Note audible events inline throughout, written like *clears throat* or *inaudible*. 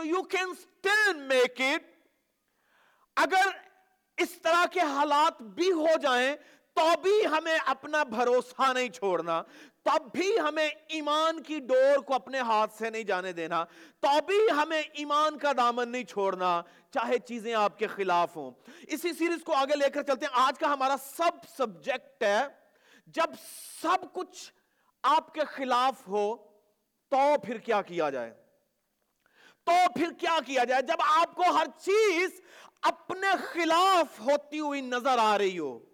تو you can still make it اگر اس طرح کے حالات بھی ہو جائیں، تو بھی ہمیں اپنا بھروسہ نہیں چھوڑنا تب بھی ہمیں ایمان کی ڈور کو اپنے ہاتھ سے نہیں جانے دینا، تو بھی ہمیں ایمان کا دامن نہیں چھوڑنا، چاہے چیزیں آپ کے خلاف ہوں۔ اسی سیریز کو آگے لے کر چلتے ہیں۔ آج کا ہمارا سب سبجیکٹ ہے۔ جب سب کچھ آپ کے خلاف ہو، تو پھر کیا کیا جائے؟ تو پھر کیا کیا جائے؟ جب آپ کو ہر چیز اپنے خلاف ہوتی ہوئی نظر آ رہی ہو۔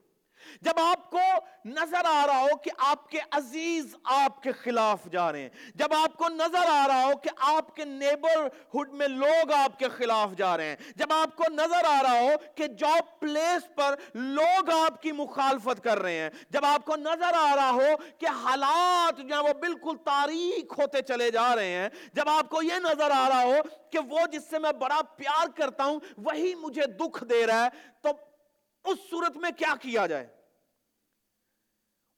جب آپ کو نظر آ رہا ہو کہ آپ کے عزیز آپ کے خلاف جا رہے ہیں، جب آپ کو نظر آ رہا ہو کہ آپ کے نیبر ہوڈ میں لوگ آپ کے خلاف جا رہے ہیں، جب آپ کو نظر آ رہا ہو کہ جاب پلیس پر لوگ آپ کی مخالفت کر رہے ہیں، جب آپ کو نظر آ رہا ہو کہ حالات جو ہیں وہ بالکل تاریخ ہوتے چلے جا رہے ہیں، جب آپ کو یہ نظر آ رہا ہو کہ وہ جس سے میں بڑا پیار کرتا ہوں وہی مجھے دکھ دے رہا ہے، تو اس صورت میں کیا کیا جائے؟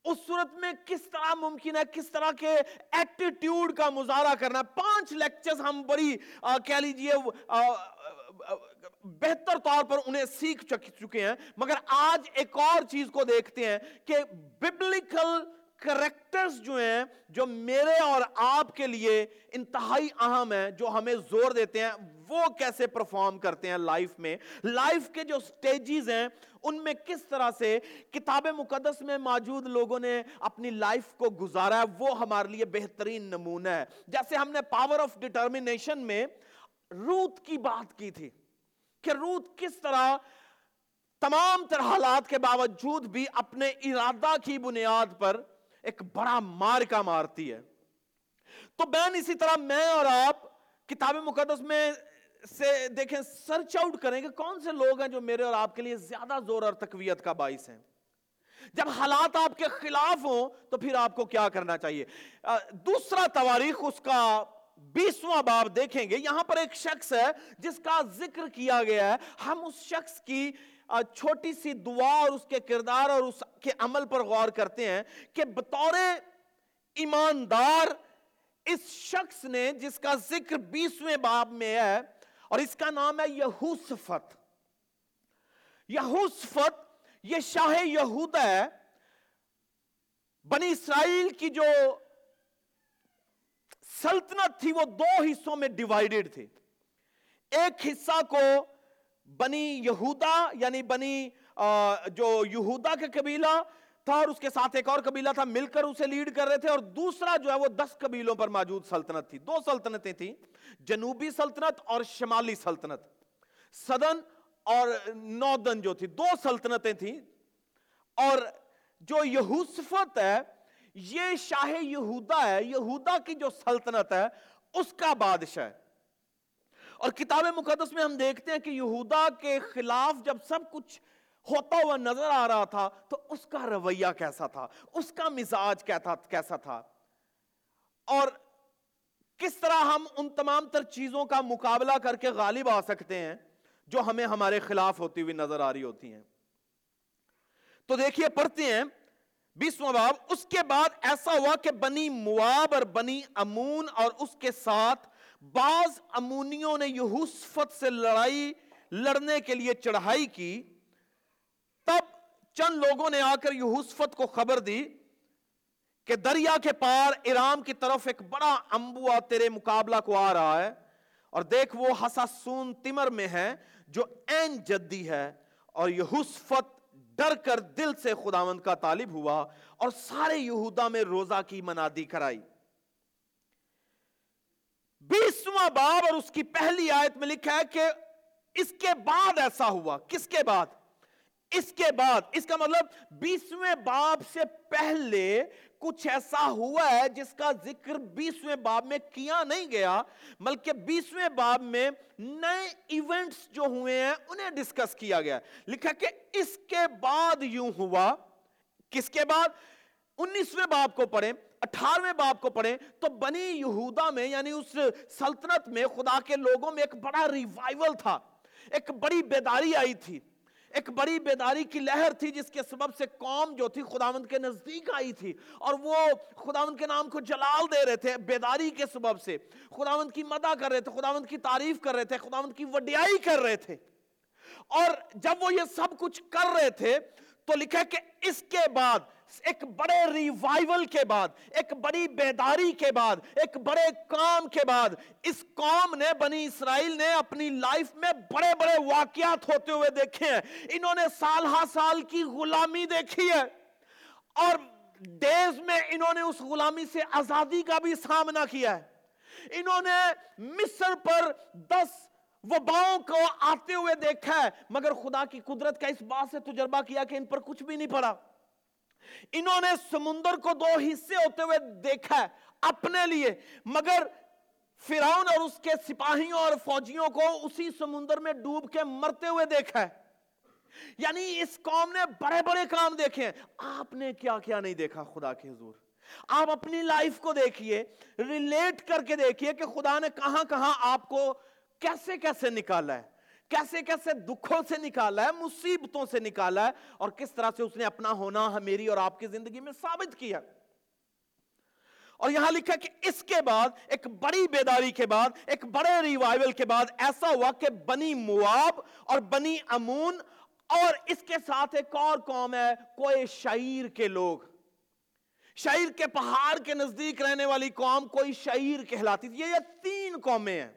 اس صورت میں کس طرح ممکن ہے، کس طرح کے ایٹیٹیوڈ کا مظاہرہ کرنا؟ پانچ لیکچرز ہم بڑی کہہ لیجیے بہتر طور پر انہیں سیکھ چکے ہیں۔ مگر آج ایک اور چیز کو دیکھتے ہیں کہ ببلیکل کریکٹرز جو ہیں، جو میرے اور آپ کے لیے انتہائی اہم ہیں، جو ہمیں زور دیتے ہیں، وہ کیسے پرفارم کرتے ہیں لائف میں؟ لائف کے جو سٹیجز ہیں، ان میں کس طرح سے کتاب مقدس میں موجود لوگوں نے اپنی لائف کو گزارا ہے، وہ ہمارے لیے بہترین نمونہ ہے۔ جیسے ہم نے پاور آف ڈٹرمنیشن میں روت کی بات کی تھی کہ روت کس طرح تمام تر حالات کے باوجود بھی اپنے ارادہ کی بنیاد پر ایک بڑا مارکا مارتی ہے۔ تو بین اسی طرح میں اور آپ کتاب مقدس میں سے دیکھیں سرچ آؤٹ کریں کہ کون سے لوگ ہیں جو میرے اور آپ کے لیے زیادہ زور اور تقویت کا باعث ہیں۔ جب حالات آپ کے خلاف ہوں تو پھر آپ کو کیا کرنا چاہیے؟ دوسرا تواریخ، اس کا بیسواں باب دیکھیں گے۔ یہاں پر ایک شخص ہے جس کا ذکر کیا گیا ہے۔ ہم اس شخص کی چھوٹی سی دعا اور اس کے کردار اور اس کے عمل پر غور کرتے ہیں کہ بطور ایماندار اس شخص نے جس کا ذکر بیسویں باب میں ہے اور اس کا نام ہے یہوسفت۔ یہوسفت، یہ شاہ یہود ہے۔ بنی اسرائیل کی جو سلطنت تھی وہ دو حصوں میں ڈیوائیڈڈ تھی۔ ایک حصہ کو بنی یہودا یعنی بنی جو یہودا کے قبیلہ تھا اور اس کے ساتھ ایک اور قبیلہ تھا، مل کر اسے لیڈ کر رہے تھے اور دوسرا جو ہے وہ دس قبیلوں پر موجود سلطنت تھی۔ دو سلطنتیں تھیں، جنوبی سلطنت اور شمالی سلطنت۔ سدن اور نودن جو تھی، دو سلطنتیں تھیں۔ اور جو یہوسفت ہے، یہ شاہ یہودا ہے، یہودا کی جو سلطنت ہے، اس کا بادشاہ ہے۔ اور کتاب مقدس میں ہم دیکھتے ہیں کہ یہودا کے خلاف جب سب کچھ ہوتا ہوا نظر آ رہا تھا، تو اس کا رویہ کیسا تھا؟ اس کا مزاج کیسا تھا؟ اور کس طرح ہم ان تمام تر چیزوں کا مقابلہ کر کے غالب آ سکتے ہیں جو ہمیں ہمارے خلاف ہوتی ہوئی نظر آ رہی ہوتی ہیں؟ تو دیکھیے، پڑھتے ہیں، بیسواں باب، اس کے بعد ایسا ہوا کہ بنی مواب اور بنی امون اور اس کے ساتھ بعض امونیوں نے یہوسفت سے لڑائی، لڑنے کے لیے چڑھائی کی، تب چند لوگوں نے آ کر یہوسفت کو خبر دی کہ دریا کے پار ارام کی طرف ایک بڑا امبوا تیرے مقابلہ کو آ رہا ہے اور دیکھ وہ حساسون تمر میں ہے جو این جدی ہے اور یہوسفت ڈر کر دل سے خداوند کا طالب ہوا اور سارے یہودا میں روزہ کی منادی کرائی۔ بیسواں باب اور اس کی پہلی آیت میں لکھا ہے کہ اس کے بعد ایسا ہوا۔ کس کے بعد؟ اس کے بعد۔ اس کا مطلب بیسویں باب سے پہلے کچھ ایسا ہوا ہے جس کا ذکر بیسویں باب میں کیا نہیں گیا، بلکہ بیسویں باب میں نئے ایونٹس جو ہوئے ہیں انہیں ڈسکس کیا گیا۔ لکھا کہ اس کے بعد یوں ہوا۔ کس کے بعد؟ انیسویں باب کو پڑھیں۔ اٹھارویں باب کو پڑھیں تو بنی یہودا میں یعنی اس سلطنت میں خدا کے لوگوں میں ایک بڑا ریوائیول تھا۔ ایک بڑی بیداری آئی تھی۔ ایک بڑی بیداری کی لہر تھی جس کے سبب سے قوم جو تھی خداوند کے نزدیک آئی تھی اور وہ خداوند کے نام کو جلال دے رہے تھے بیداری کے سبب سے۔ خداوند کی مدہ کر رہے تھے، خداوند کی تعریف کر رہے تھے، خداوند کی وڈیائی کر رہے تھے۔ اور جب وہ یہ سب کچھ کر رہے تھے تو لکھا کہ اس کے بعد ایک بڑے ریوائیول کے بعد، ایک بڑی بیداری کے بعد، ایک بڑے کام کے بعد، اس قوم نے بنی اسرائیل نے اپنی لائف میں بڑے بڑے واقعات ہوتے ہوئے دیکھے ہیں۔ انہوں نے سال ہا سال کی غلامی دیکھی ہے۔ اور ڈیز میں انہوں نے اس غلامی سے آزادی کا بھی سامنا کیا ہے۔ انہوں نے مصر پر دس وباؤں کو آتے ہوئے دیکھا ہے۔ مگر خدا کی قدرت کا اس بات سے تجربہ کیا کہ ان پر کچھ بھی نہیں پڑا۔ انہوں نے سمندر کو دو حصے ہوتے ہوئے دیکھا ہے، اپنے لیے۔ مگر فیراؤن اور اس کے سپاہیوں اور فوجیوں کو اسی سمندر میں ڈوب کے مرتے ہوئے دیکھا ہے۔ یعنی اس قوم نے بڑے بڑے کام دیکھے ہیں۔ آپ نے کیا کیا نہیں دیکھا خدا کے حضور؟ آپ اپنی لائف کو دیکھیے ریلیٹ کر کے دیکھیے کہ خدا نے کہاں کہاں آپ کو کیسے کیسے نکالا ہے۔ کیسے کیسے دکھوں سے نکالا ہے، مصیبتوں سے نکالا ہے اور کس طرح سے اس نے اپنا ہونا میری اور آپ کی زندگی میں ثابت کیا۔ اور یہاں لکھا کہ اس کے بعد، ایک بڑی بیداری کے بعد، ایک بڑے ریوائیول کے بعد ایسا ہوا کہ بنی مواب اور بنی امون اور اس کے ساتھ ایک اور قوم ہے کوئی شعیر کے لوگ۔ شعیر کے پہاڑ کے نزدیک رہنے والی قوم کوئی شعیر کہلاتی تھی۔ یہ تین قومیں ہیں۔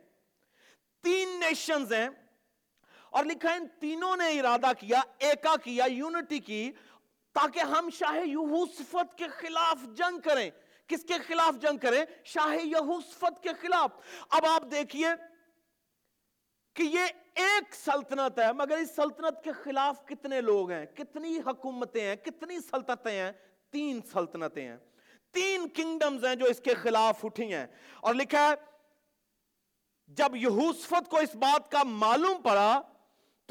تین نیشنز ہیں۔ اور لکھا ان تینوں نے ارادہ کیا، ایکا کیا، یونٹی کی، تاکہ ہم شاہ یہوسفت کے خلاف جنگ کریں۔ کس کے خلاف جنگ کریں؟ شاہ یہوسفت کے خلاف۔ اب آپ دیکھیے کہ یہ ایک سلطنت ہے، مگر اس سلطنت کے خلاف کتنے لوگ ہیں؟ کتنی حکومتیں ہیں، کتنی سلطنتیں ہیں؟ تین سلطنتیں ہیں۔ تین کنگڈمز ہیں جو اس کے خلاف اٹھی ہیں۔ اور لکھا ہے، جب یہوسفت کو اس بات کا معلوم پڑا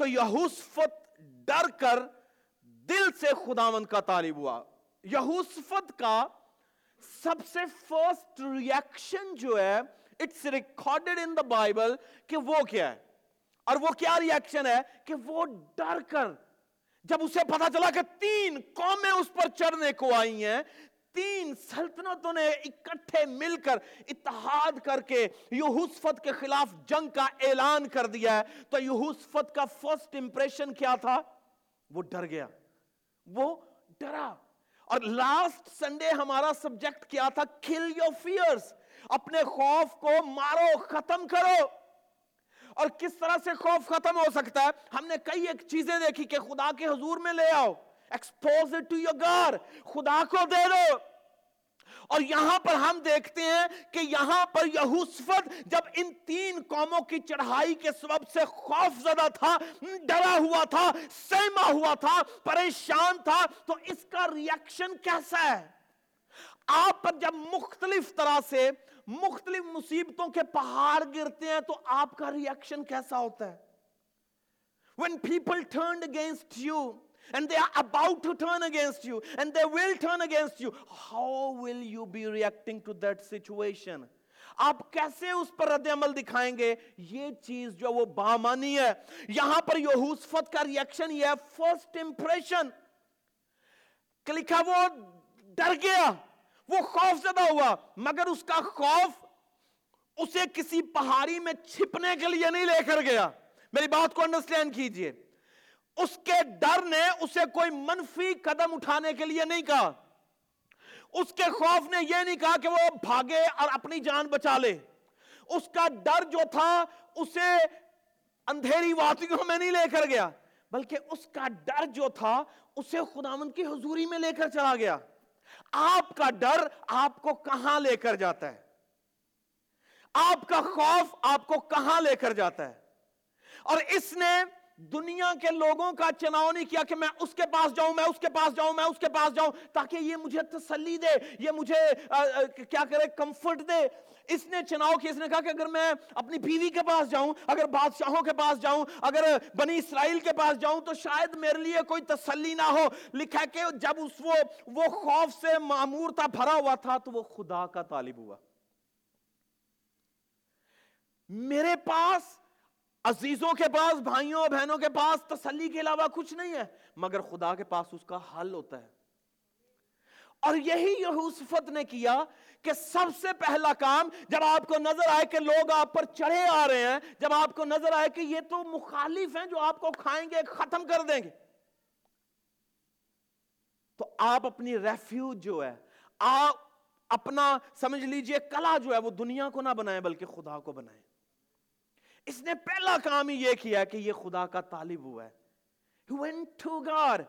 تو یہوسفت ڈر کر دل سے خداون کا طالب ہوا۔ یہوسفت کا سب سے فرسٹ ریاکشن جو ہے it's recorded in the Bible کہ وہ کیا ہے۔ اور وہ کیا ریاکشن ہے؟ کہ وہ ڈر کر۔ جب اسے پتا چلا کہ تین قومیں اس پر چڑھنے کو آئی ہیں تین سلطنتوں نے اکٹھے مل کر اتحاد کر کے یہوسفت کے خلاف جنگ کا اعلان کر دیا ہے۔ تو یہوسفت کا فرسٹ امپریشن کیا تھا؟ وہ ڈر گیا۔ وہ ڈرا۔ اور لاسٹ سنڈے ہمارا سبجیکٹ کیا تھا؟ کل یور فیئرس اپنے خوف کو مارو، ختم کرو۔ اور کس طرح سے خوف ختم ہو سکتا ہے؟ ہم نے کئی ایک چیزیں دیکھی کہ خدا کے حضور میں لے آؤ۔ ایکسپوز ٹو یور گار خدا کو دے دو. اور یہاں پر ہم دیکھتے ہیں کہ یہاں پر یہوسفت جب ان تین قوموں کی چڑھائی کے سبب سے خوف زدہ تھا، ڈرا ہوا تھا سہما ہوا تھا، پریشان تھا، تو اس کا ریاکشن کیسا ہے؟ آپ پر جب مختلف طرح سے مختلف مصیبتوں کے پہاڑ گرتے ہیں، تو آپ کا ریاکشن کیسا ہوتا ہے؟ When people turned against you and they are about to turn against you and they will turn against you. How will you be reacting to that situation? آپ کیسے اس پر رد عمل دکھائیں گے؟ یہ چیز جو وہ بامانی ہے. یہاں پر یہوسفت کا ریاکشن یہ ہے. فرسٹ امپریشن لکھا وہ ڈر گیا. وہ خوف زدہ ہوا. مگر اس کا خوف اسے کسی پہاڑی میں چھپنے کے لیے نہیں لے کر گیا. میری بات کو انڈرسٹینڈ کیجیے. اس کے ڈر نے اسے کوئی منفی قدم اٹھانے کے لیے نہیں کہا۔ اس کے خوف نے یہ نہیں کہا کہ وہ بھاگے اور اپنی جان بچا لے۔ اس کا ڈر جو تھا، اسے اندھیری وادیوں میں نہیں لے کر گیا، بلکہ اس کا ڈر جو تھا، اسے خداون کی حضوری میں لے کر چلا گیا۔ آپ کا ڈر آپ کو کہاں لے کر جاتا ہے؟ آپ کا خوف آپ کو کہاں لے کر جاتا ہے؟ اور اس نے دنیا کے لوگوں کا چناؤ نہیں کیا کہ میں اس کے پاس جاؤں میں اس کے پاس جاؤں میں اس کے پاس جاؤں تاکہ یہ مجھے تسلی دے یہ مجھے آ, آ, کیا کرے کمفرٹ دے۔ اس نے چناؤ کیا اس نے کہا کہ اگر میں اپنی بیوی کے پاس جاؤں اگر بادشاہوں کے پاس جاؤں اگر بنی اسرائیل کے پاس جاؤں تو شاید میرے لیے کوئی تسلی نہ ہو۔ لکھا کہ جب اس وہ وہ خوف سے معمور تھا بھرا ہوا تھا تو وہ خدا کا طالب ہوا۔ میرے پاس عزیزوں کے پاس، بھائیوں، بہنوں کے پاس تسلی کے علاوہ کچھ نہیں ہے، مگر خدا کے پاس اس کا حل ہوتا ہے۔ اور یہی یہوسفت نے کیا کہ سب سے پہلا کام جب آپ کو نظر آئے کہ لوگ آپ پر چڑھے آ رہے ہیں، جب آپ کو نظر آئے کہ یہ تو مخالف ہیں جو آپ کو کھائیں گے، ختم کر دیں گے۔ تو آپ اپنی ریفیوج جو ہے، آپ اپنا، سمجھ لیجیے، کلا جو ہے، وہ دنیا کو نہ بنائیں، بلکہ خدا کو بنائیں۔ اس نے پہلا کام ہی یہ کیا کہ یہ خدا کا طالب ہوا ہے۔ He went to God.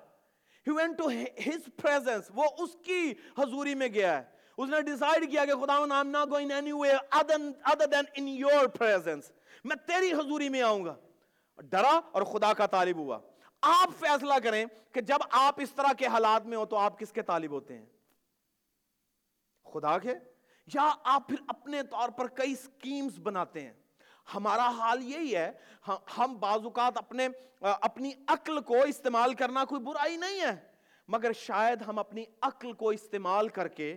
He went to his presence. وہ اس کی حضوری میں گیا ہے۔ اس نے ڈیسائیڈ کیا کہ خدا I'm not going anywhere other, other than in your presence. میں تیری حضوری میں آؤں گا۔ ڈرا اور خدا کا طالب ہوا۔ آپ فیصلہ کریں کہ جب آپ اس طرح کے حالات میں ہو تو آپ کس کے طالب ہوتے ہیں؟ خدا کے؟ یا آپ پھر اپنے طور پر کئی سکیمز بناتے ہیں؟ ہمارا حال یہی ہے، ہم بعض اوقات اپنے اپنی عقل کو استعمال کرنا کوئی برائی نہیں ہے، مگر شاید ہم اپنی عقل کو استعمال کر کے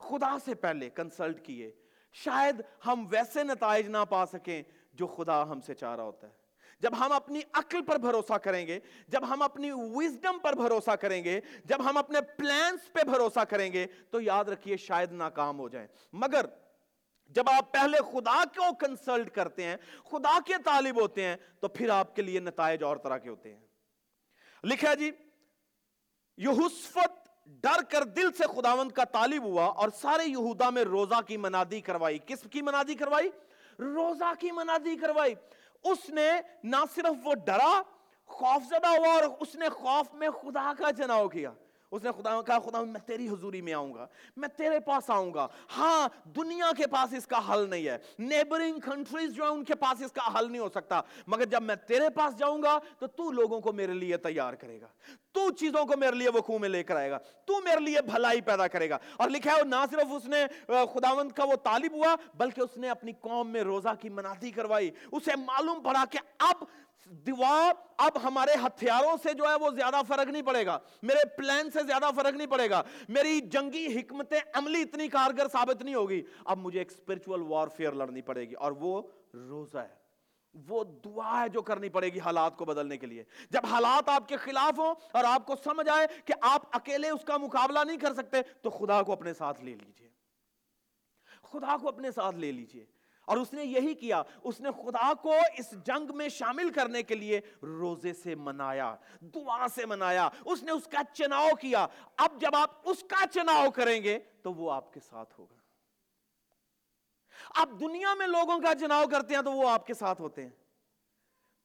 خدا سے پہلے کنسلٹ کیے۔ شاید ہم ویسے نتائج نہ پا سکیں جو خدا ہم سے چاہ رہا ہوتا ہے۔ جب ہم اپنی عقل پر بھروسہ کریں گے، جب ہم اپنی وزڈم پر بھروسہ کریں گے، جب ہم اپنے پلانس پہ بھروسہ کریں گے، تو یاد رکھیے شاید ناکام ہو جائیں۔ مگر جب آپ پہلے خدا کو کنسلٹ کرتے ہیں؟ خدا کے طالب ہوتے ہیں، تو پھر آپ کے لیے نتائج اور طرح کے ہوتے ہیں۔ لکھا جی یہوسفت ڈر کر دل سے خداوند کا طالب ہوا اور سارے یہودا میں روزہ کی منادی کروائی۔ کس کی منادی کروائی؟ روزہ کی منادی کروائی۔ اس نے نہ صرف وہ ڈرا، خوف زدہ ہوا اور اس نے خوف میں خدا کا چناؤ کیا۔ اس نے خدا کہا، خدا، میں تیری حضوری میں آؤں گا، میں تیرے پاس آؤں گا۔ ہاں دنیا کے پاس اس کا حل نہیں ہے۔ نیبرنگ کنٹریز جو ہیں، ان کے پاس اس کا حل نہیں ہو سکتا۔ مگر جب میں تیرے پاس جاؤں گا، تو تو لوگوں کو میرے لیے تیار کرے گا۔ تو چیزوں کو میرے لیے وقوع میں لے کر آئے گا۔ تو میرے لیے بھلائی پیدا کرے گا۔ اور لکھا ہے نہ صرف اس نے خداوند کا وہ طالب ہوا، بلکہ اس نے اپنی قوم میں روزہ کی منادی کروائی۔ اسے معلوم پڑا کہ اب دیوار اب ہمارے ہتھیاروں سے جو ہے وہ زیادہ فرق نہیں پڑے گا۔ میرے پلان سے زیادہ فرق نہیں پڑے گا۔ میری جنگی حکمت عملی اتنی کارگر ثابت نہیں ہوگی۔ اب مجھے ایک اسپرچول وارفیئر لڑنی پڑے گی اور وہ روزہ ہے۔ وہ دعا ہے جو کرنی پڑے گی حالات کو بدلنے کے لیے۔ جب حالات آپ کے خلاف ہوں اور آپ کو سمجھ آئے کہ آپ اکیلے اس کا مقابلہ نہیں کر سکتے، تو خدا کو اپنے ساتھ لے لیجیے۔ خدا کو اپنے ساتھ لے لیجیے۔ اور اس نے یہی کیا، اس نے خدا کو اس جنگ میں شامل کرنے کے لیے روزے سے منایا، دعا سے منایا، اس نے اس کا چناؤ کیا۔ اب جب آپ اس کا چناؤ کریں گے تو وہ آپ کے ساتھ ہوگا۔ آپ دنیا میں لوگوں کا چناؤ کرتے ہیں تو وہ آپ کے ساتھ ہوتے ہیں۔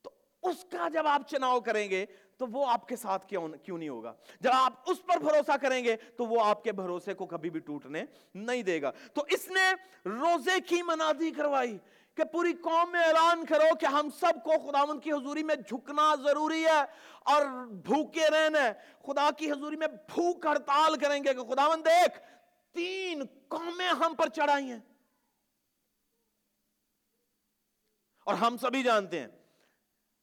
تو اس کا جب آپ چناؤ کریں گے تو وہ آپ کے ساتھ کیوں نہیں ہوگا؟ جب آپ اس پر بھروسہ کریں گے تو وہ آپ کے بھروسے کو کبھی بھی ٹوٹنے نہیں دے گا۔ تو اس نے روزے کی منادی کروائی کہ پوری قوم میں اعلان کرو کہ ہم سب کو خداون کی حضوری میں جھکنا ضروری ہے اور بھوکے رہنا ہے خدا کی حضوری میں بھوک ہڑتال کریں گے کہ خداون دیکھ، تین قومیں ہم پر چڑھائی ہیں۔ اور ہم سبھی جانتے ہیں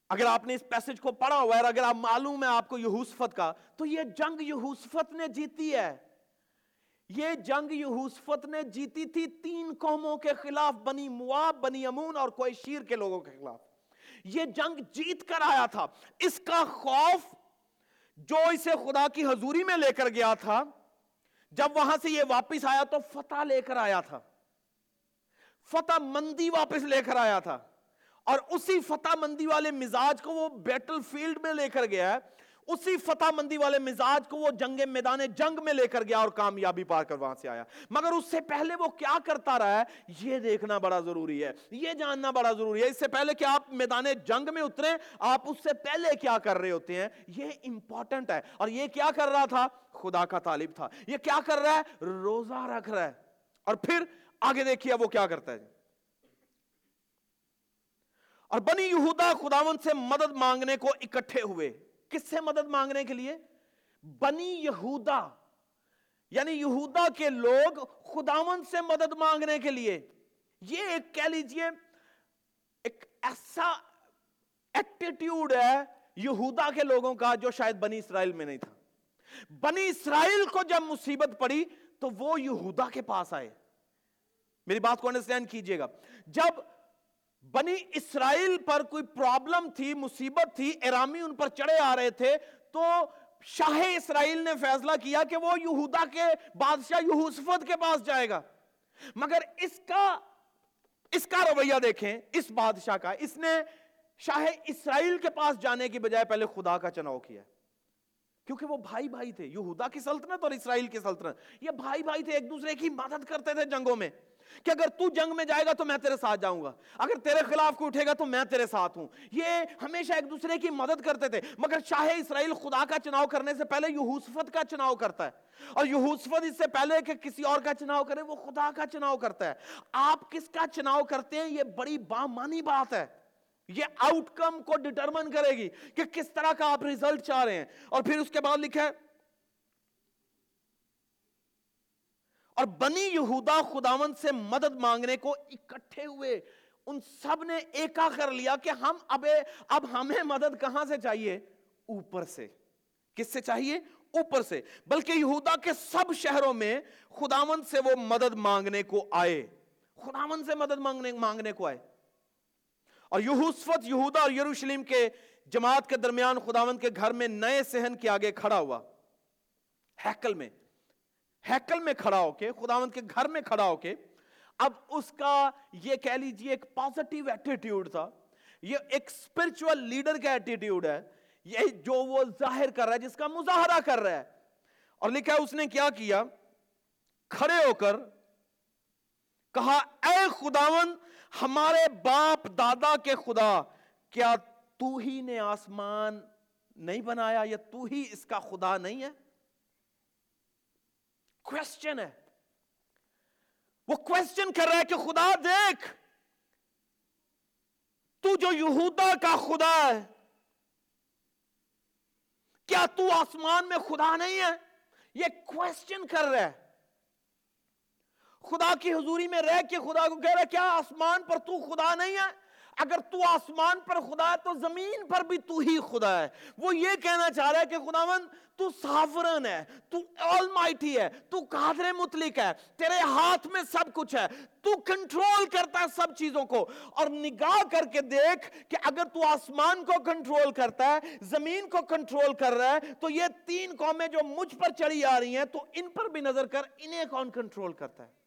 اگر آپ نے اس پیسج کو پڑھا ہوا ہے اگر آپ معلوم ہے آپ کو یہوسفت کا، تو یہ جنگ یہوسفت نے جیتی ہے۔ یہ جنگ یہوسفت نے جیتی تھی تین قوموں کے خلاف، بنی مواب، بنی امون اور کوئی شیر کے لوگوں کے خلاف۔ یہ جنگ جیت کر آیا تھا۔ اس کا خوف جو اسے خدا کی حضوری میں لے کر گیا تھا، جب وہاں سے یہ واپس آیا تو فتح لے کر آیا تھا۔ فتح مندی واپس لے کر آیا تھا۔ اور اسی فتح مندی والے مزاج کو وہ بیٹل فیلڈ میں لے کر گیا ہے، اسی فتح مندی والے مزاج کو وہ جنگ میدان جنگ میں لے کر گیا اور کامیابی پا کر وہاں سے آیا۔ مگر اس سے پہلے وہ کیا کرتا رہا ہے؟ یہ دیکھنا بڑا ضروری ہے، یہ جاننا بڑا ضروری ہے۔ اس سے پہلے کہ آپ میدان جنگ میں اتریں، آپ اس سے پہلے کیا کر رہے ہوتے ہیں؟ یہ امپورٹنٹ ہے۔ اور یہ کیا کر رہا تھا؟ خدا کا طالب تھا۔ یہ کیا کر رہا ہے؟ روزہ رکھ رہا ہے۔ اور پھر آگے دیکھیے وہ کیا کرتا ہے۔ اور بنی یہودا خداون سے مدد مانگنے کو اکٹھے ہوئے۔ کس سے مدد مانگنے کے لیے؟ بنی یہودا یعنی یہودا کے لوگ خداون سے مدد مانگنے کے لیے۔ یہ ایک کہہ لیجیے، ایک ایسا ایکٹیٹیوڈ ہے یہودا کے لوگوں کا جو شاید بنی اسرائیل میں نہیں تھا۔ بنی اسرائیل کو جب مصیبت پڑی تو وہ یہودا کے پاس آئے۔ میری بات کو انڈرسٹینڈ کیجیے گا۔ جب بنی اسرائیل پر کوئی پرابلم تھی، مصیبت تھی ایرامی ان پر چڑھے آ رہے تھے، تو شاہ اسرائیل نے فیصلہ کیا کہ وہ یہودا کے بادشاہ یہوسفت کے پاس جائے گا۔ مگر اس کا اس کا رویہ دیکھیں، اس بادشاہ کا۔ اس نے شاہ اسرائیل کے پاس جانے کی بجائے پہلے خدا کا چناؤ کیا۔ کیونکہ وہ بھائی بھائی تھے، یہودا کی سلطنت اور اسرائیل کی سلطنت۔ یہ بھائی بھائی تھے، ایک دوسرے کی مدد کرتے تھے جنگوں میں۔ کہ اگر تو جنگ میں جائے گا تو میں تیرے ساتھ جاؤں گا۔ اگر تیرے خلاف کو اٹھے گا تو میں تیرے ساتھ ہوں۔ یہ ہمیشہ ایک دوسرے کی مدد کرتے تھے۔ مگر شاہ اسرائیل خدا کا چناؤ کرنے سے پہلے یہوسفت کا چناؤ کرتا ہے۔ اور یہوسفت اس سے پہلے کہ کسی اور کا چناؤ کرے، وہ خدا کا چناؤ کرتا ہے۔ آپ کس کا چناؤ کرتے ہیں؟ یہ بڑی بامانی بات ہے۔ یہ آؤٹ کم کو ڈٹرمن کرے گی کہ کس طرح کا آپ ریزلٹ چاہ رہے ہیں۔ اور پھر اس کے بعد لکھا ہے اور بنی یہودا خداون سے مدد مانگنے کو اکٹھے ہوئے، ان سب نے ایکا کر لیا کہ ہم اب اب ہمیں مدد کہاں سے چاہیے؟ اوپر سے۔ کس سے چاہیے؟ اوپر سے۔ بلکہ یہودا کے سب شہروں میں خداون سے وہ مدد مانگنے کو آئے۔ خداون سے مدد مانگنے مانگنے کو آئے۔ اور یہوسفت، یہودا اور یروشلیم کے جماعت کے درمیان خداون کے گھر میں نئے سہن کے آگے کھڑا ہوا۔ ہیکل میں۔ ہیکل میں کھڑا ہو کے، خداوند کے گھر میں کھڑا ہو کے، اب اس کا یہ کہہ لیجیے ایک پازیٹیو ایٹیٹیوڈ تھا۔ یہ ایک اسپرچل لیڈر کا ایٹیٹیوڈ ہے۔ یہ جو وہ ظاہر کر رہا ہے، جس کا مظاہرہ کر رہا ہے۔ اور لکھا ہے، اس نے کیا کیا؟ کھڑے ہو کر کہا، اے خداون ہمارے باپ دادا کے خدا، کیا تو ہی نے آسمان نہیں بنایا یا تو ہی اس کا خدا نہیں ہے؟ کوشچن ہے۔ وہ کوشچن کر رہا ہے کہ خدا دیکھ، تو جو یہودا کا خدا ہے، کیا تو آسمان میں خدا نہیں ہے؟ یہ کوشچن کر رہا ہے۔ خدا کی حضوری میں رہ کے خدا کو کہہ رہا ہے، کیا آسمان پر تو خدا نہیں ہے؟ اگر تو آسمان پر خدا ہے تو زمین پر بھی تو ہی خدا ہے۔ وہ یہ کہنا چاہ رہا ہے کہ خداون تو سافرن ہے، تو آل مائٹی ہے، تو قادر مطلق ہے، تیرے ہاتھ میں سب کچھ ہے۔ تو کنٹرول کرتا ہے سب چیزوں کو۔ اور نگاہ کر کے دیکھ کہ اگر تو آسمان کو کنٹرول کرتا ہے، زمین کو کنٹرول کر رہا ہے، تو یہ تین قومیں جو مجھ پر چڑھی آ رہی ہیں، تو ان پر بھی نظر کر، انہیں کون کنٹرول کرتا ہے؟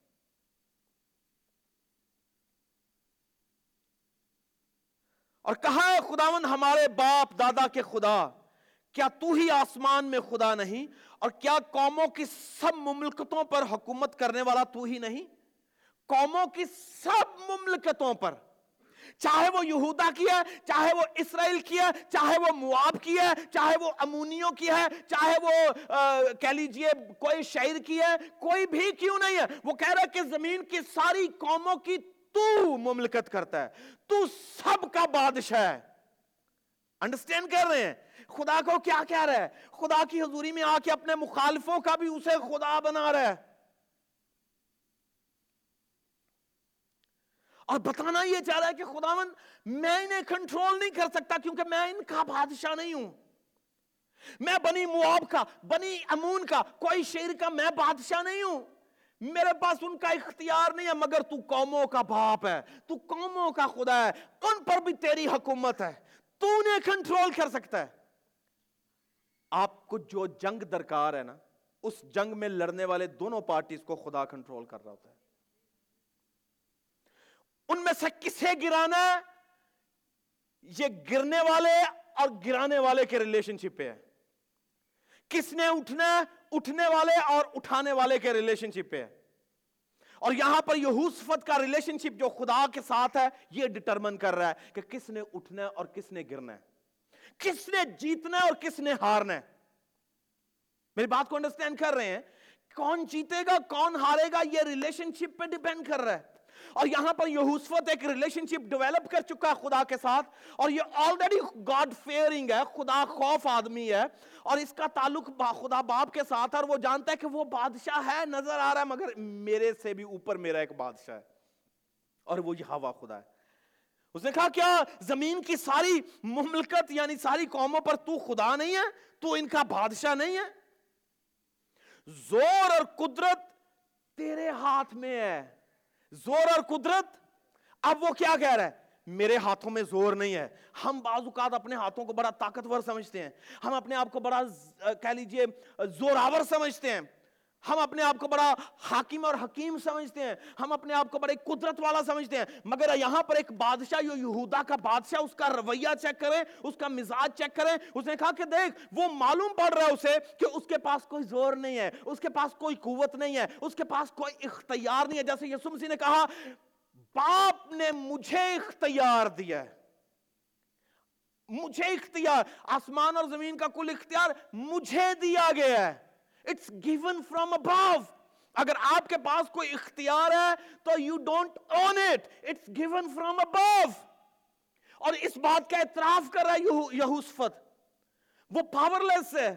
اور کہا ہے خداون ہمارے باپ دادا کے خدا، کیا تو ہی آسمان میں خدا نہیں؟ اور کیا قوموں کی سب مملکتوں پر حکومت کرنے والا تو ہی نہیں؟ قوموں کی سب مملکتوں پر۔ چاہے وہ یہودا کی ہے، چاہے وہ اسرائیل کی ہے، چاہے وہ مواب کی ہے، چاہے وہ امونیوں کی ہے، چاہے وہ کہہ لیجیے کوئی شہر کی ہے، کوئی بھی کیوں نہیں ہے؟ وہ کہہ رہا ہے کہ زمین کی ساری قوموں کی تو مملکت کرتا ہے، تو سب کا بادشاہ ہے۔ انڈرسٹینڈ کر رہے ہیں؟ خدا کو کیا کہہ رہا ہے؟ خدا کی حضوری میں آ کے اپنے مخالفوں کا بھی اسے خدا بنا رہا ہے۔ اور بتانا یہ چاہ رہا ہے کہ خداون میں انہیں کنٹرول نہیں کر سکتا کیونکہ میں ان کا بادشاہ نہیں ہوں۔ میں بنی مواب کا، بنی امون کا، کوئی شیر کا میں بادشاہ نہیں ہوں۔ میرے پاس ان کا اختیار نہیں ہے، مگر تو قوموں کا باپ ہے، تو قوموں کا خدا ہے، ان پر بھی تیری حکومت ہے۔ تو انہیں کنٹرول کر سکتا ہے۔ آپ کو جو جنگ درکار ہے نا، اس جنگ میں لڑنے والے دونوں پارٹیز کو خدا کنٹرول کر رہا ہوتا ہے۔ ان میں سے کسے گرانا ہے؟ یہ گرنے والے اور گرانے والے کے ریلیشن شپ پہ ہے۔ کس نے اٹھنا اٹھنے والے اور اٹھانے والے کے ریلیشن شپ پہ ہے۔ اور یہاں پر یہوسفت کا ریلیشن شپ جو خدا کے ساتھ ہے، یہ ڈٹرمن کر رہا ہے کہ کس نے اٹھنا ہے اور کس نے گرنا ہے۔ کس نے جیتنا ہے اور کس نے ہارنا ہے۔ میری بات کو انڈرسٹینڈ کر رہے ہیں؟ کون جیتے گا، کون ہارے گا، یہ ریلیشن شپ پہ ڈیپینڈ کر رہا ہے۔ اور یہاں پر یہوسفت ایک ریلیشن شپ ڈیویلپ کر چکا ہے خدا کے ساتھ اور یہ آلریڈی گاڈ فیئرنگ ہے، خدا خوف آدمی ہے اور اس کا تعلق خدا باپ کے ساتھ اور وہ جانتا ہے کہ وہ بادشاہ ہے، نظر آ رہا ہے، مگر میرے سے بھی اوپر میرا ایک بادشاہ ہے اور وہ یہ ہوا خدا ہے۔ اس نے کہا کیا زمین کی ساری مملکت یعنی ساری قوموں پر تو خدا نہیں ہے، تو ان کا بادشاہ نہیں ہے؟ زور اور قدرت تیرے ہاتھ میں ہے۔ زور اور قدرت۔ اب وہ کیا کہہ رہا ہے؟ میرے ہاتھوں میں زور نہیں ہے۔ ہم بعض اوقات اپنے ہاتھوں کو بڑا طاقتور سمجھتے ہیں۔ ہم اپنے آپ کو بڑا کہہ لیجیے، زوراور سمجھتے ہیں۔ ہم اپنے آپ کو بڑا حاکم اور حکیم سمجھتے ہیں، ہم اپنے آپ کو بڑے قدرت والا سمجھتے ہیں۔ مگر یہاں پر ایک بادشاہ جو یہودا کا بادشاہ، اس کا رویہ چیک کریں، اس کا مزاج چیک کریں، اس نے کہا کہ دیکھ، وہ معلوم پڑ رہا ہے اسے کہ اس کے پاس کوئی زور نہیں ہے، اس کے پاس کوئی قوت نہیں ہے، اس کے پاس کوئی اختیار نہیں ہے۔ جیسے یسوع مسیح نے کہا، باپ نے مجھے اختیار دیا ہے۔ مجھے اختیار، آسمان اور زمین کا کل اختیار مجھے دیا گیا ہے۔ اٹس گیون فرام ابو اگر آپ کے پاس کوئی اختیار ہے تو you don't own it it's given from ابو اور اس بات کا اعتراف کر رہا ہے یہوسفت. وہ پاور لیس ہے.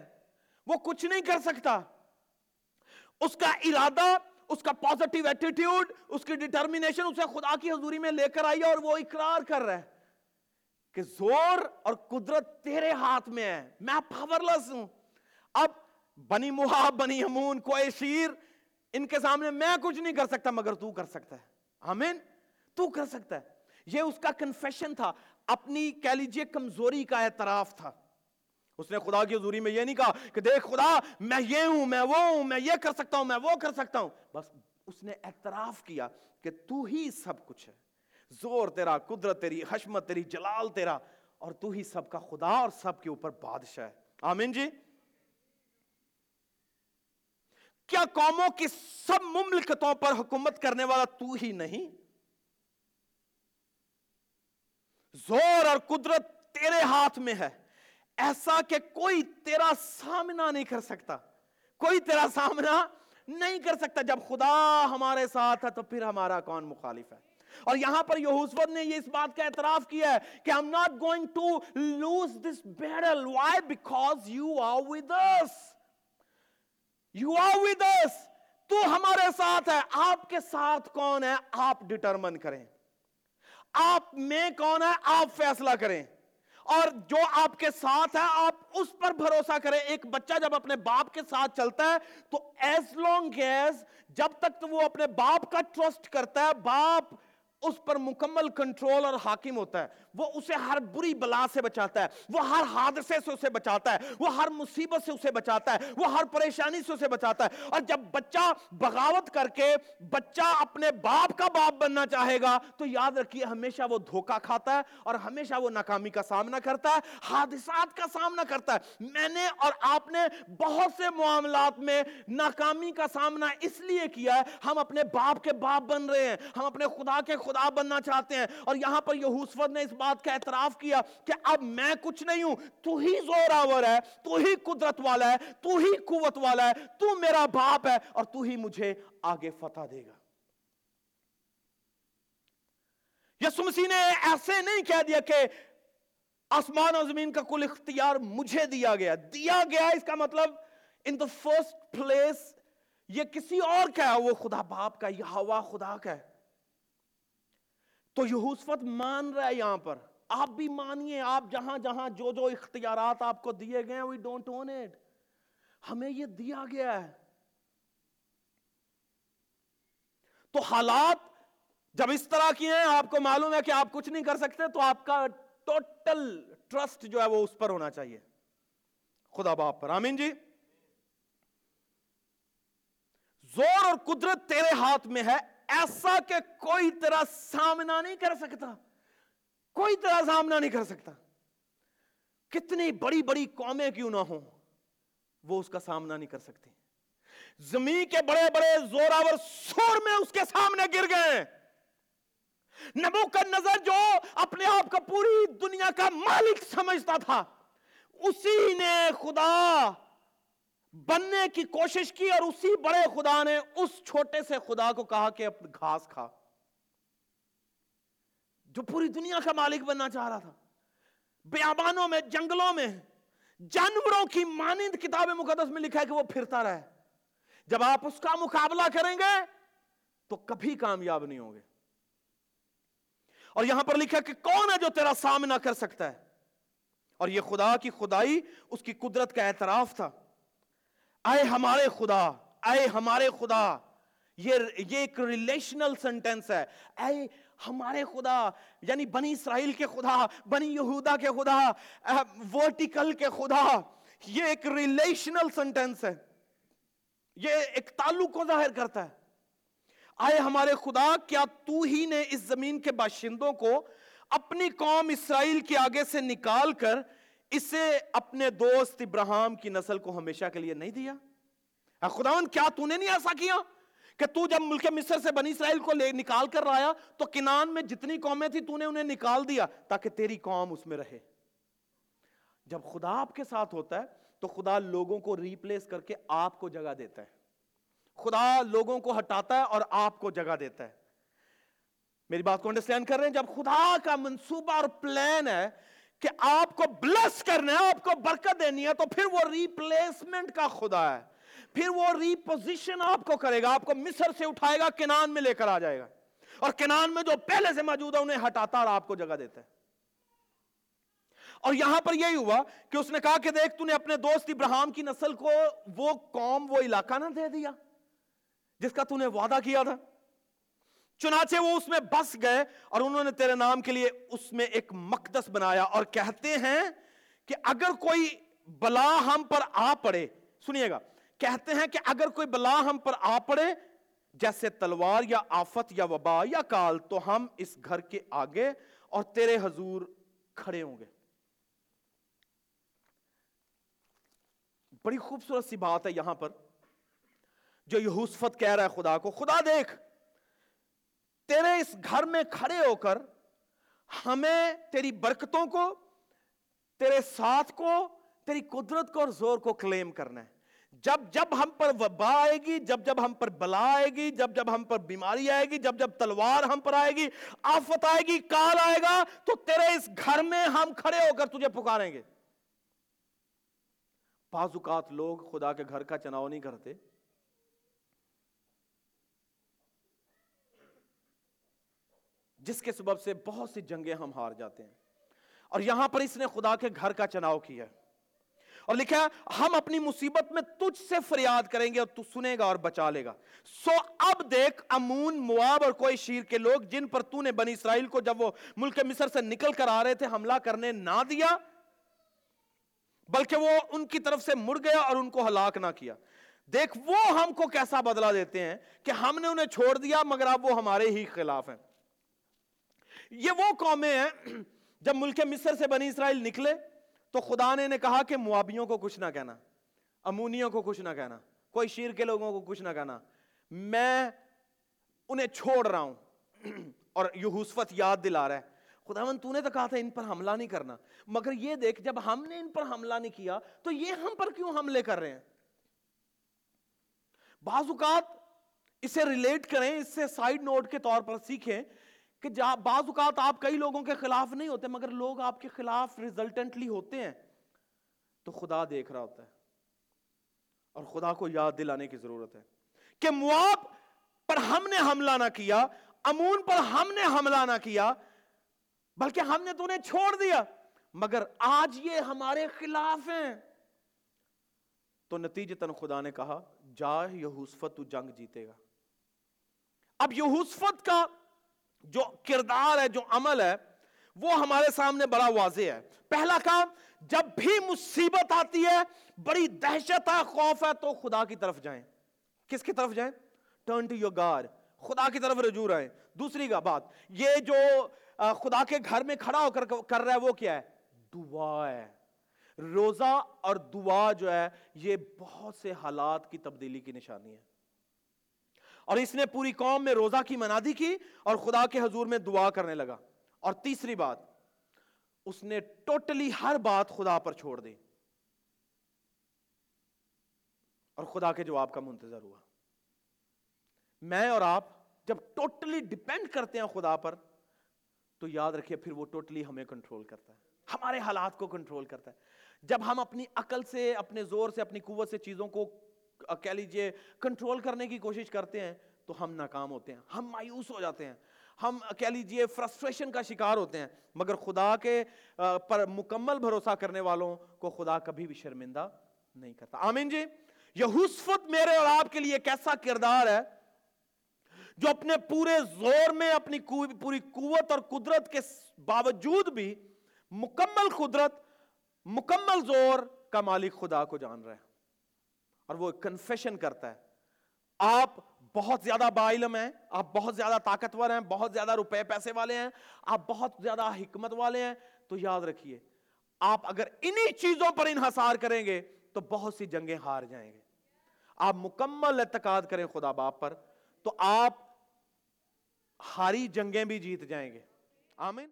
وہ کچھ نہیں کر سکتا. اس کا ارادہ، اس کا پازیٹیو ایٹیٹیوڈ اس کی ڈیٹرمینیشن اسے خدا کی حضوری میں لے کر آئی اور وہ اقرار کر رہا ہے کہ زور اور قدرت تیرے ہاتھ میں ہے. میں پاور لیس ہوں. اب بنی محاب، بنی امون کوئی شیر، ان کے سامنے میں کچھ نہیں کر سکتا، مگر تو کر سکتا ہے۔ آمین؟ تو کر سکتا ہے۔ یہ اس کا کنفیشن تھا۔ اپنی کہہ لیجیے کمزوری کا اعتراف تھا۔ اس نے خدا کی حضوری میں یہ نہیں کہا کہ دیکھ خدا، میں یہ ہوں، میں وہ ہوں، میں یہ کر سکتا ہوں، میں وہ کر سکتا ہوں۔ بس اس نے اعتراف کیا کہ تو ہی سب کچھ ہے۔ زور تیرا، قدرت تیری، حشمت تیری، جلال تیرا، اور تو ہی سب کا خدا اور سب کے اوپر بادشاہ ہے۔ آمین جی؟ کیا قوموں کی سب مملکتوں پر حکومت کرنے والا تو ہی نہیں؟ زور اور قدرت تیرے ہاتھ میں ہے۔ ایسا کہ کوئی تیرا سامنا نہیں کر سکتا۔ کوئی تیرا سامنا نہیں کر سکتا۔ جب خدا ہمارے ساتھ ہے تو پھر ہمارا کون مخالف ہے؟ اور یہاں پر یہوسفت نے یہ اس بات کا اعتراف کیا ہے کہ I'm not going to lose this battle. Why? Because you are with us. You are with us تو ہمارے ساتھ ہے. آپ کے ساتھ کون ہے؟ آپ ڈٹرمن کریں. آپ میں کون ہے؟ آپ فیصلہ کریں. اور جو آپ کے ساتھ ہے، آپ اس پر بھروسہ کریں. ایک بچہ جب اپنے باپ کے ساتھ چلتا ہے، تو ایز لانگ ایز جب تک تو وہ اپنے باپ کا ٹرسٹ کرتا ہے، باپ اس پر مکمل کنٹرول اور حاکم ہوتا ہے۔ وہ اسے ہر بری بلا سے بچاتا ہے۔ وہ ہر حادثے سے اسے بچاتا ہے۔ وہ ہر مصیبت سے اسے بچاتا ہے۔ وہ ہر پریشانی سے اسے بچاتا ہے۔ اور جب بچہ بغاوت کر کے بچہ اپنے باپ کا باپ بننا چاہے گا، تو یاد رکھیے، ہمیشہ وہ دھوکہ کھاتا ہے اور ہمیشہ وہ ناکامی کا سامنا کرتا ہے، حادثات کا سامنا کرتا ہے۔ میں نے اور آپ نے بہت سے معاملات میں ناکامی کا سامنا اس لیے کیا ہے، ہم اپنے باپ کے باپ بن رہے ہیں۔ ہم اپنے خدا کے خدا خدا بننا چاہتے ہیں۔ اور یہاں پر یہوسفت نے اس بات کا اعتراف کیا کہ اب میں کچھ نہیں ہوں، تو ہی زور آور ہے، تو ہی قدرت والا ہے، تو ہی قوت والا ہے، تو میرا باپ ہے اور تو ہی مجھے آگے فتح دے گا۔ یسو مسیح نے ایسے نہیں کہہ دیا کہ آسمان اور زمین کا کل اختیار مجھے دیا گیا۔ دیا گیا اس کا مطلب ان دا فرسٹ پلیس یہ کسی اور کا ہے، وہ خدا باپ کا یہ ہوا خدا کا ہے۔ تو یہوسفت مان رہا ہے یہاں پر۔ آپ بھی مانیے، آپ جہاں جہاں جو جو اختیارات آپ کو دیے گئے ہیں وی ڈونٹ اون اٹ ہمیں یہ دیا گیا ہے۔ تو حالات جب اس طرح کی ہیں، آپ کو معلوم ہے کہ آپ کچھ نہیں کر سکتے، تو آپ کا ٹوٹل ٹرسٹ جو ہے وہ اس پر ہونا چاہیے۔ خدا باپ پر۔ آمین جی۔ زور اور قدرت تیرے ہاتھ میں ہے۔ ایسا کہ کوئی تیرا سامنا نہیں کر سکتا۔ کوئی تیرا سامنا نہیں کر سکتا۔ کتنی بڑی بڑی قومیں کیوں نہ ہوں، وہ اس کا سامنا نہیں کر سکتے زمین کے بڑے بڑے زوراور سور میں اس کے سامنے گر گئے۔ نبو کا نظر جو اپنے آپ کا پوری دنیا کا مالک سمجھتا تھا، اسی نے خدا بننے کی کوشش کی اور اسی بڑے خدا نے اس چھوٹے سے خدا کو کہا کہ گھاس کھا۔ جو پوری دنیا کا مالک بننا چاہ رہا تھا۔ بیابانوں میں، جنگلوں میں۔ جانوروں کی مانند کتاب مقدس میں لکھا ہے کہ وہ پھرتا رہے۔ جب آپ اس کا مقابلہ کریں گے تو کبھی کامیاب نہیں ہوں گے۔ اور یہاں پر لکھا کہ کون ہے جو تیرا سامنا کر سکتا ہے؟ اور یہ خدا کی خدائی، اس کی قدرت کا اعتراف تھا۔ اے ہمارے خدا، اے ہمارے خدا، یہ ایک ریلیشنل سنٹینس ہے۔ اے ہمارے خدا یعنی بنی اسرائیل کے خدا، بنی یہودا کے خدا ورٹیکل کے خدا، یہ ایک ریلیشنل سنٹینس ہے۔ یہ ایک تعلق کو ظاہر کرتا ہے۔ آئے ہمارے خدا، کیا تو ہی نے اس زمین کے باشندوں کو اپنی قوم اسرائیل کے آگے سے نکال کر اسے اپنے دوست ابراہم کی نسل کو ہمیشہ کے لیے نہیں دیا۔ خداون کیا تو نے نہیں ایسا کیا کہ تو جب ملک مصر سے بنی اسرائیل کو لے نکال کر آیا تو کنان میں جتنی قومیں تھی تو نے انہیں نکال دیا تاکہ تیری قوم اس میں رہے۔ جب خدا آپ کے ساتھ ہوتا ہے تو خدا لوگوں کو ریپلیس کر کے آپ کو جگہ دیتا ہے۔ خدا لوگوں کو ہٹاتا ہے اور آپ کو جگہ دیتا ہے۔ میری بات کو انڈرسٹینڈ کر رہے ہیں؟ جب خدا کا منصوبہ اور پلان ہے کہ آپ کو بلس کرنا ہے، آپ کو برکت دینی ہے، تو پھر وہ ریپلیسمنٹ کا خدا ہے۔ پھر وہ ریپوزیشن آپ کو کرے گا، آپ کو مصر سے اٹھائے گا، کنان میں لے کر آ جائے گا۔ اور کنان میں جو پہلے سے موجود ہے، انہیں ہٹاتا اور آپ کو جگہ دیتا ہے۔ اور یہاں پر یہی ہوا کہ اس نے کہا کہ دیکھ، تو نے اپنے دوست ابراہم کی نسل کو وہ قوم، وہ علاقہ نہ دے دیا، جس کا تو نے وعدہ کیا تھا۔ چنانچہ وہ اس میں بس گئے اور انہوں نے تیرے نام کے لیے اس میں ایک مقدس بنایا اور کہتے ہیں کہ اگر کوئی بلا ہم پر آ پڑے، سنیے گا، کہتے ہیں کہ اگر کوئی بلا ہم پر آ پڑے، جیسے تلوار یا آفت یا وبا یا کال، تو ہم اس گھر کے آگے اور تیرے حضور کھڑے ہوں گے۔ بڑی خوبصورت سی بات ہے یہاں پر جو یہوسفت کہہ رہا ہے خدا کو۔ خدا دیکھ تیرے اس گھر میں کھڑے ہو کر ہمیں تیری برکتوں کو تیرے ساتھ کو تیری قدرت کو اور زور کو کلیم کرنا ہے جب جب ہم پر وبا آئے گی جب جب ہم پر بلا آئے گی جب جب ہم پر بیماری آئے گی جب جب تلوار ہم پر آئے گی آفت آئے گی کال آئے گا تو تیرے اس گھر میں ہم کھڑے ہو کر تجھے پکاریں گے بعض اوقات لوگ خدا کے گھر کا چناؤ نہیں کرتے جس کے سبب سے بہت سی جنگیں ہم ہار جاتے ہیں۔ اور یہاں پر اس نے خدا کے گھر کا چناؤ کیا۔ اور لکھا ہے، ہم اپنی مصیبت میں تجھ سے فریاد کریں گے اور تو سنے گا اور بچا لے گا۔ سو اب دیکھ امون، مواب اور کوئی شیر کے لوگ جن پر تو نے بنی اسرائیل کو جب وہ ملک مصر سے نکل کر آ رہے تھے، حملہ کرنے نہ دیا، بلکہ وہ ان کی طرف سے مڑ گیا اور ان کو ہلاک نہ کیا۔ دیکھ، وہ ہم کو کیسا بدلہ دیتے ہیں کہ ہم نے انہیں چھوڑ دیا مگر اب وہ ہمارے ہی خلاف ہیں۔ یہ وہ قومیں ہیں، جب ملک مصر سے بنی اسرائیل نکلے تو خدا نے کہا کہ موابیوں کو کچھ نہ کہنا، امونیوں کو کچھ نہ کہنا، کوئی شیر کے لوگوں کو کچھ نہ کہنا۔ میں انہیں چھوڑ رہا ہوں *clears throat* اور یہوسفت یاد دلا رہا ہے۔ خدا من تو نے تو کہا تھا ان پر حملہ نہیں کرنا، مگر یہ دیکھ، جب ہم نے ان پر حملہ نہیں کیا تو یہ ہم پر کیوں حملے کر رہے ہیں؟ بعض اوقات اسے ریلیٹ کریں، اس سے سائیڈ نوٹ کے طور پر سیکھیں کہ بعض اوقات آپ کئی لوگوں کے خلاف نہیں ہوتے، مگر لوگ آپ کے خلاف ریزلٹنٹلی ہوتے ہیں۔ تو خدا دیکھ رہا ہوتا ہے۔ اور خدا کو یاد دلانے کی ضرورت ہے کہ مواب پر ہم نے حملہ نہ کیا، امون پر ہم نے حملہ نہ کیا، بلکہ ہم نے تو انہیں چھوڑ دیا۔ مگر آج یہ ہمارے خلاف ہیں۔ تو نتیجتاً خدا نے کہا، جا یہوسفت تو جنگ جیتے گا۔ اب یہوسفت کا جو کردار ہے، جو عمل ہے، وہ ہمارے سامنے بڑا واضح ہے۔ پہلا کام، جب بھی مصیبت آتی ہے، بڑی دہشت ہے، خوف ہے، تو خدا کی طرف جائیں۔ کس کی طرف جائیں؟ ٹرن ٹو یور گاڈ خدا کی طرف رجوع رہے دوسری کا بات، یہ جو خدا کے گھر میں کھڑا ہو کر کر رہا ہے، وہ کیا ہے؟ دعا ہے۔ روزہ اور دعا جو ہے، یہ بہت سے حالات کی تبدیلی کی نشانی ہے۔ اور اس نے پوری قوم میں روزہ کی منادی کی اور خدا کے حضور میں دعا کرنے لگا۔ اور تیسری بات، اس نے ٹوٹلی ہر بات خدا پر چھوڑ دی۔ اور خدا کے جواب کا منتظر ہوا۔ میں اور آپ جب ٹوٹلی ڈپینڈ کرتے ہیں خدا پر، تو یاد رکھیے، پھر وہ ٹوٹلی ہمیں کنٹرول کرتا ہے۔ ہمارے حالات کو کنٹرول کرتا ہے۔ جب ہم اپنی عقل سے، اپنے زور سے، اپنی قوت سے چیزوں کو کہہ لیجیے کنٹرول کرنے کی کوشش کرتے ہیں تو ہم ناکام ہوتے ہیں، ہم مایوس ہو جاتے ہیں۔ ہم کہہ لیجیے فرسٹریشن کا شکار ہوتے ہیں، مگر خدا کے پر مکمل بھروسہ کرنے والوں کو خدا کبھی بھی شرمندہ نہیں کرتا۔ آمین جی؟ یہ حسفت میرے اور آپ کے لیے کیسا کردار ہے جو اپنے پورے زور میں، اپنی پوری قوت اور قدرت کے باوجود بھی مکمل قدرت، مکمل زور کا مالک خدا کو جان رہا ہے۔ اور وہ کنفیشن کرتا ہے. آپ بہت زیادہ با علم ہیں، آپ بہت زیادہ طاقتور ہیں، بہت زیادہ روپے پیسے والے ہیں، آپ بہت زیادہ حکمت والے ہیں، تو یاد رکھیے، آپ اگر انہی چیزوں پر انحصار کریں گے تو بہت سی جنگیں ہار جائیں گے. آپ مکمل اعتقاد کریں خدا باپ پر، تو آپ ہاری جنگیں بھی جیت جائیں گے. آمین.